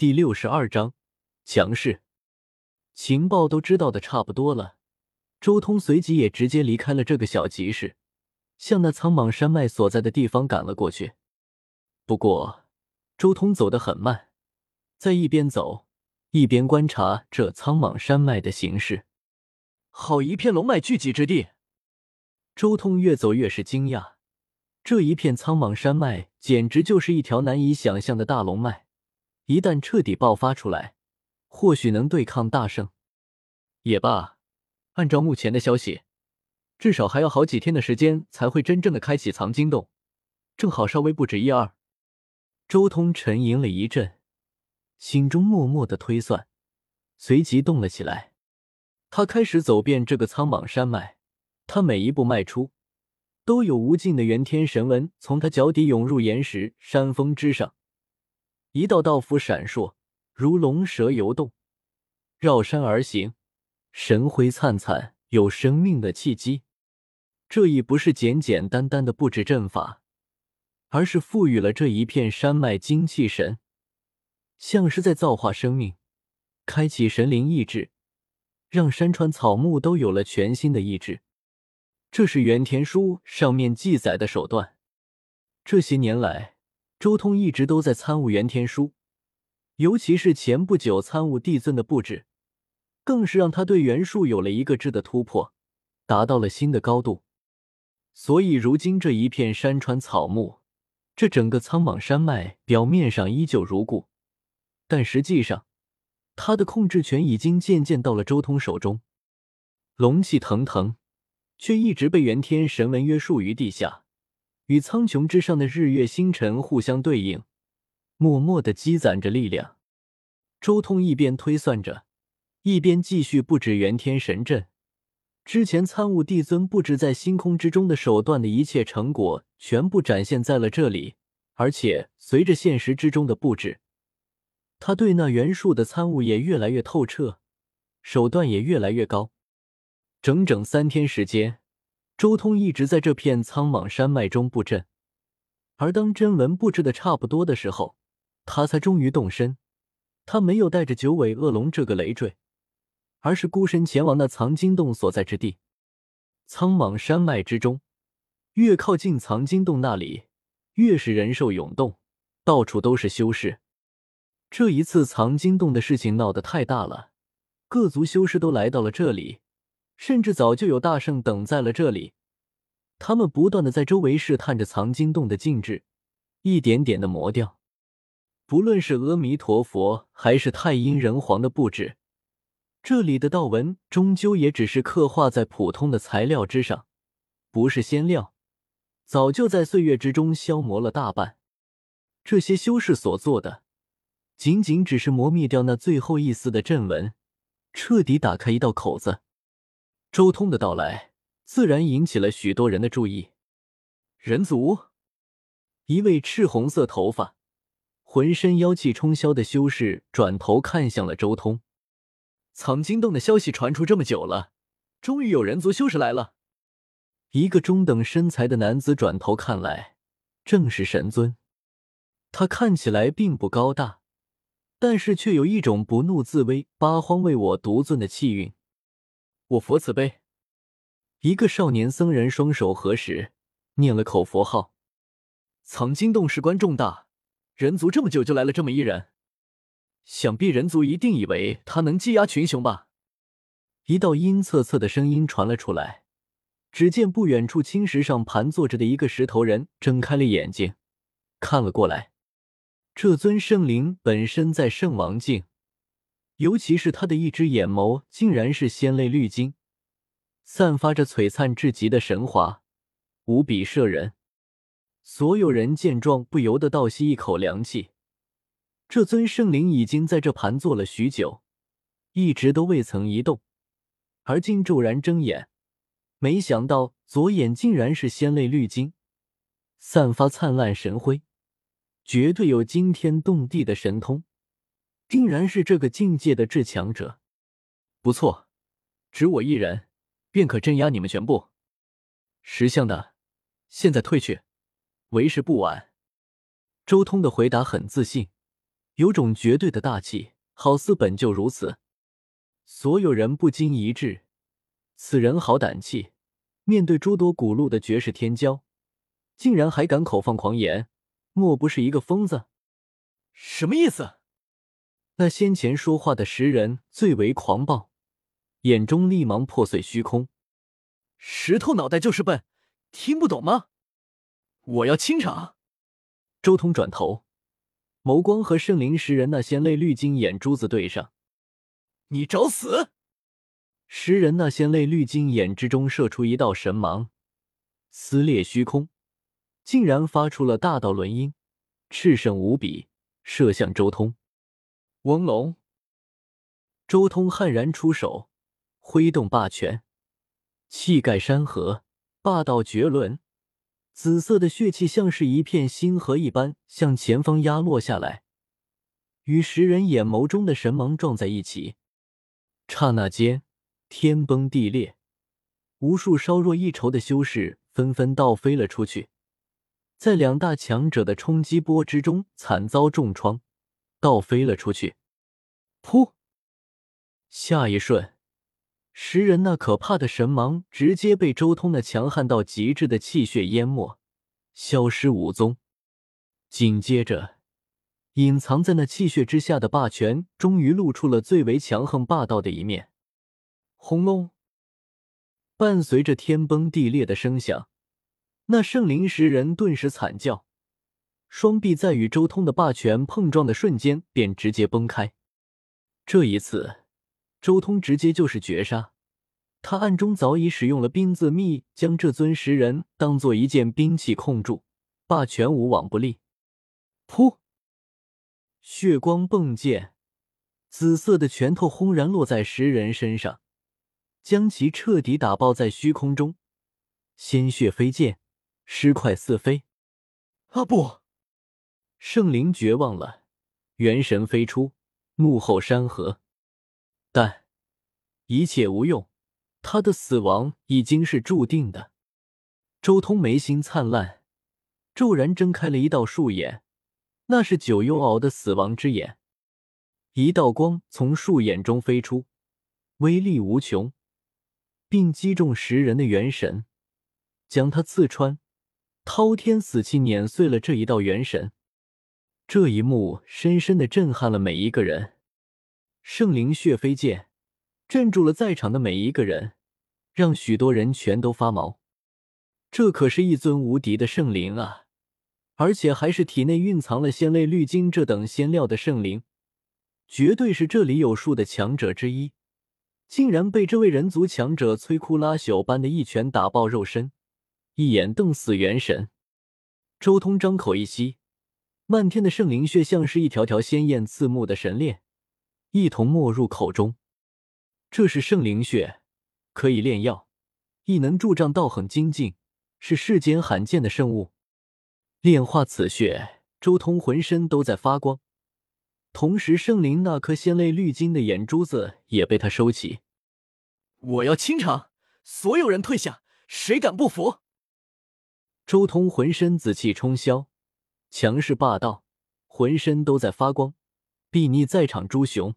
第六十二章强势。情报都知道的差不多了，周通随即也直接离开了这个小集市，向那苍莽山脉所在的地方赶了过去。不过，周通走得很慢，在一边走一边观察这苍莽山脉的形势。好一片龙脉聚集之地，周通越走越是惊讶，这一片苍莽山脉简直就是一条难以想象的大龙脉。一旦彻底爆发出来，或许能对抗大圣。也罢，按照目前的消息，至少还要好几天的时间才会真正的开启藏经洞，正好稍微不止一二。周通沉吟了一阵，心中默默的推算，随即动了起来。他开始走遍这个苍莽山脉，他每一步迈出，都有无尽的元天神纹从他脚底涌入岩石山峰之上。一道道符闪烁，如龙蛇游动，绕山而行，神辉灿灿，有生命的气机。这已不是简简单单的布置阵法，而是赋予了这一片山脉精气神，像是在造化生命，开启神灵意志，让山川草木都有了全新的意志。这是元田书上面记载的手段。这些年来。周通一直都在参悟元天书，尤其是前不久参悟帝尊的布置，更是让他对元术有了一个质的突破，达到了新的高度。所以如今这一片山川草木，这整个苍莽山脉，表面上依旧如故，但实际上，他的控制权已经渐渐到了周通手中。龙气腾腾，却一直被元天神文约束于地下。与苍穹之上的日月星辰互相对应，默默的积攒着力量。周通一边推算着，一边继续布置元天神阵。之前参悟帝尊布置在星空之中的手段的一切成果，全部展现在了这里。而且随着现实之中的布置，他对那元术的参悟也越来越透彻，手段也越来越高。整整三天时间。周通一直在这片苍莽山脉中布阵，而当真文布置的差不多的时候，他才终于动身。他没有带着九尾恶龙这个累赘，而是孤身前往那藏经洞所在之地。苍莽山脉之中，越靠近藏经洞那里，越是人兽涌动，到处都是修士。这一次藏经洞的事情闹得太大了，各族修士都来到了这里。甚至早就有大圣等在了这里，他们不断的在周围试探着藏经洞的禁制，一点点的磨掉。不论是阿弥陀佛还是太阴人皇的布置，这里的道纹终究也只是刻画在普通的材料之上，不是仙料，早就在岁月之中消磨了大半。这些修士所做的，仅仅只是磨灭掉那最后一丝的阵纹，彻底打开一道口子。周通的到来自然引起了许多人的注意。人族，一位赤红色头发、浑身妖气冲霄的修士转头看向了周通。藏经洞的消息传出这么久了，终于有人族修士来了。一个中等身材的男子转头看来，正是神尊。他看起来并不高大，但是却有一种不怒自威、八荒为我独尊的气韵。我佛慈悲。一个少年僧人双手合十，念了口佛号。藏经洞事关重大，人族这么久就来了这么一人，想必人族一定以为他能击压群雄吧？一道阴恻恻的声音传了出来。只见不远处青石上盘坐着的一个石头人睁开了眼睛，看了过来。这尊圣灵本身在圣王境。尤其是他的一只眼眸，竟然是鲜泪绿晶，散发着璀璨至极的神华，无比摄人。所有人见状，不由得倒吸一口凉气。这尊圣灵已经在这盘坐了许久，一直都未曾移动，而今骤然睁眼，没想到左眼竟然是鲜泪绿晶，散发灿烂神辉，绝对有惊天动地的神通。定然是这个境界的至强者，不错，只我一人便可镇压你们全部。识相的，现在退去，为时不晚。周通的回答很自信，有种绝对的大气，好似本就如此。所有人不禁一滞，此人好胆气，面对诸多古路的绝世天骄，竟然还敢口放狂言，莫不是一个疯子？什么意思？那先前说话的石人最为狂暴，眼中立芒破碎虚空。石头脑袋就是笨，听不懂吗？我要清场！周通转头，眸光和圣灵石人那仙泪绿金眼珠子对上。你找死！石人那仙泪绿金眼之中射出一道神芒，撕裂虚空，竟然发出了大道轮音，炽盛无比，射向周通。翁龙，周通悍然出手，挥动霸权，气盖山河，霸道绝伦。紫色的血气像是一片星河一般向前方压落下来，与石人眼眸中的神芒撞在一起。刹那间，天崩地裂，无数稍弱一筹的修士纷纷倒飞了出去，在两大强者的冲击波之中惨遭重创，倒飞了出去。噗！下一瞬，石人那可怕的神芒直接被周通那强悍到极致的气血淹没，消失无踪。紧接着。隐藏在那气血之下的霸权，终于露出了最为强横霸道的一面。轰隆！伴随着天崩地裂的声响，那圣灵石人顿时惨叫，双臂在与周通的霸权碰撞的瞬间便直接崩开。这一次，周通直接就是绝杀。他暗中早已使用了冰字秘，将这尊石人当做一件兵器控住，霸权无往不利。噗！血光迸溅，紫色的拳头轰然落在石人身上，将其彻底打爆在虚空中，鲜血飞溅，尸块四飞。啊不！圣灵绝望了，元神飞出，怒吼山河。但一切无用，他的死亡已经是注定的。周通眉心灿烂，骤然睁开了一道树眼。那是九幽鳌的死亡之眼，一道光从树眼中飞出，威力无穷，并击中石人的元神，将他刺穿，滔天死气碾碎了这一道元神。这一幕深深的震撼了每一个人，圣灵血飞剑镇住了在场的每一个人，让许多人全都发毛。这可是一尊无敌的圣灵啊！而且还是体内蕴藏了仙泪绿晶这等仙料的圣灵，绝对是这里有数的强者之一。竟然被这位人族强者摧枯拉朽般的一拳打爆肉身，一眼瞪死元神。周通张口一吸，漫天的圣灵血像是一条条鲜艳刺目的神链，一同没入口中。这是圣灵血，可以炼药，亦能助长道行精进，是世间罕见的圣物。炼化此血，周通浑身都在发光，同时圣灵那颗鲜泪绿金的眼珠子也被他收起。我要清场，所有人退下，谁敢不服？周通浑身紫气冲霄，强势霸道，浑身都在发光，睥睨在场诸雄。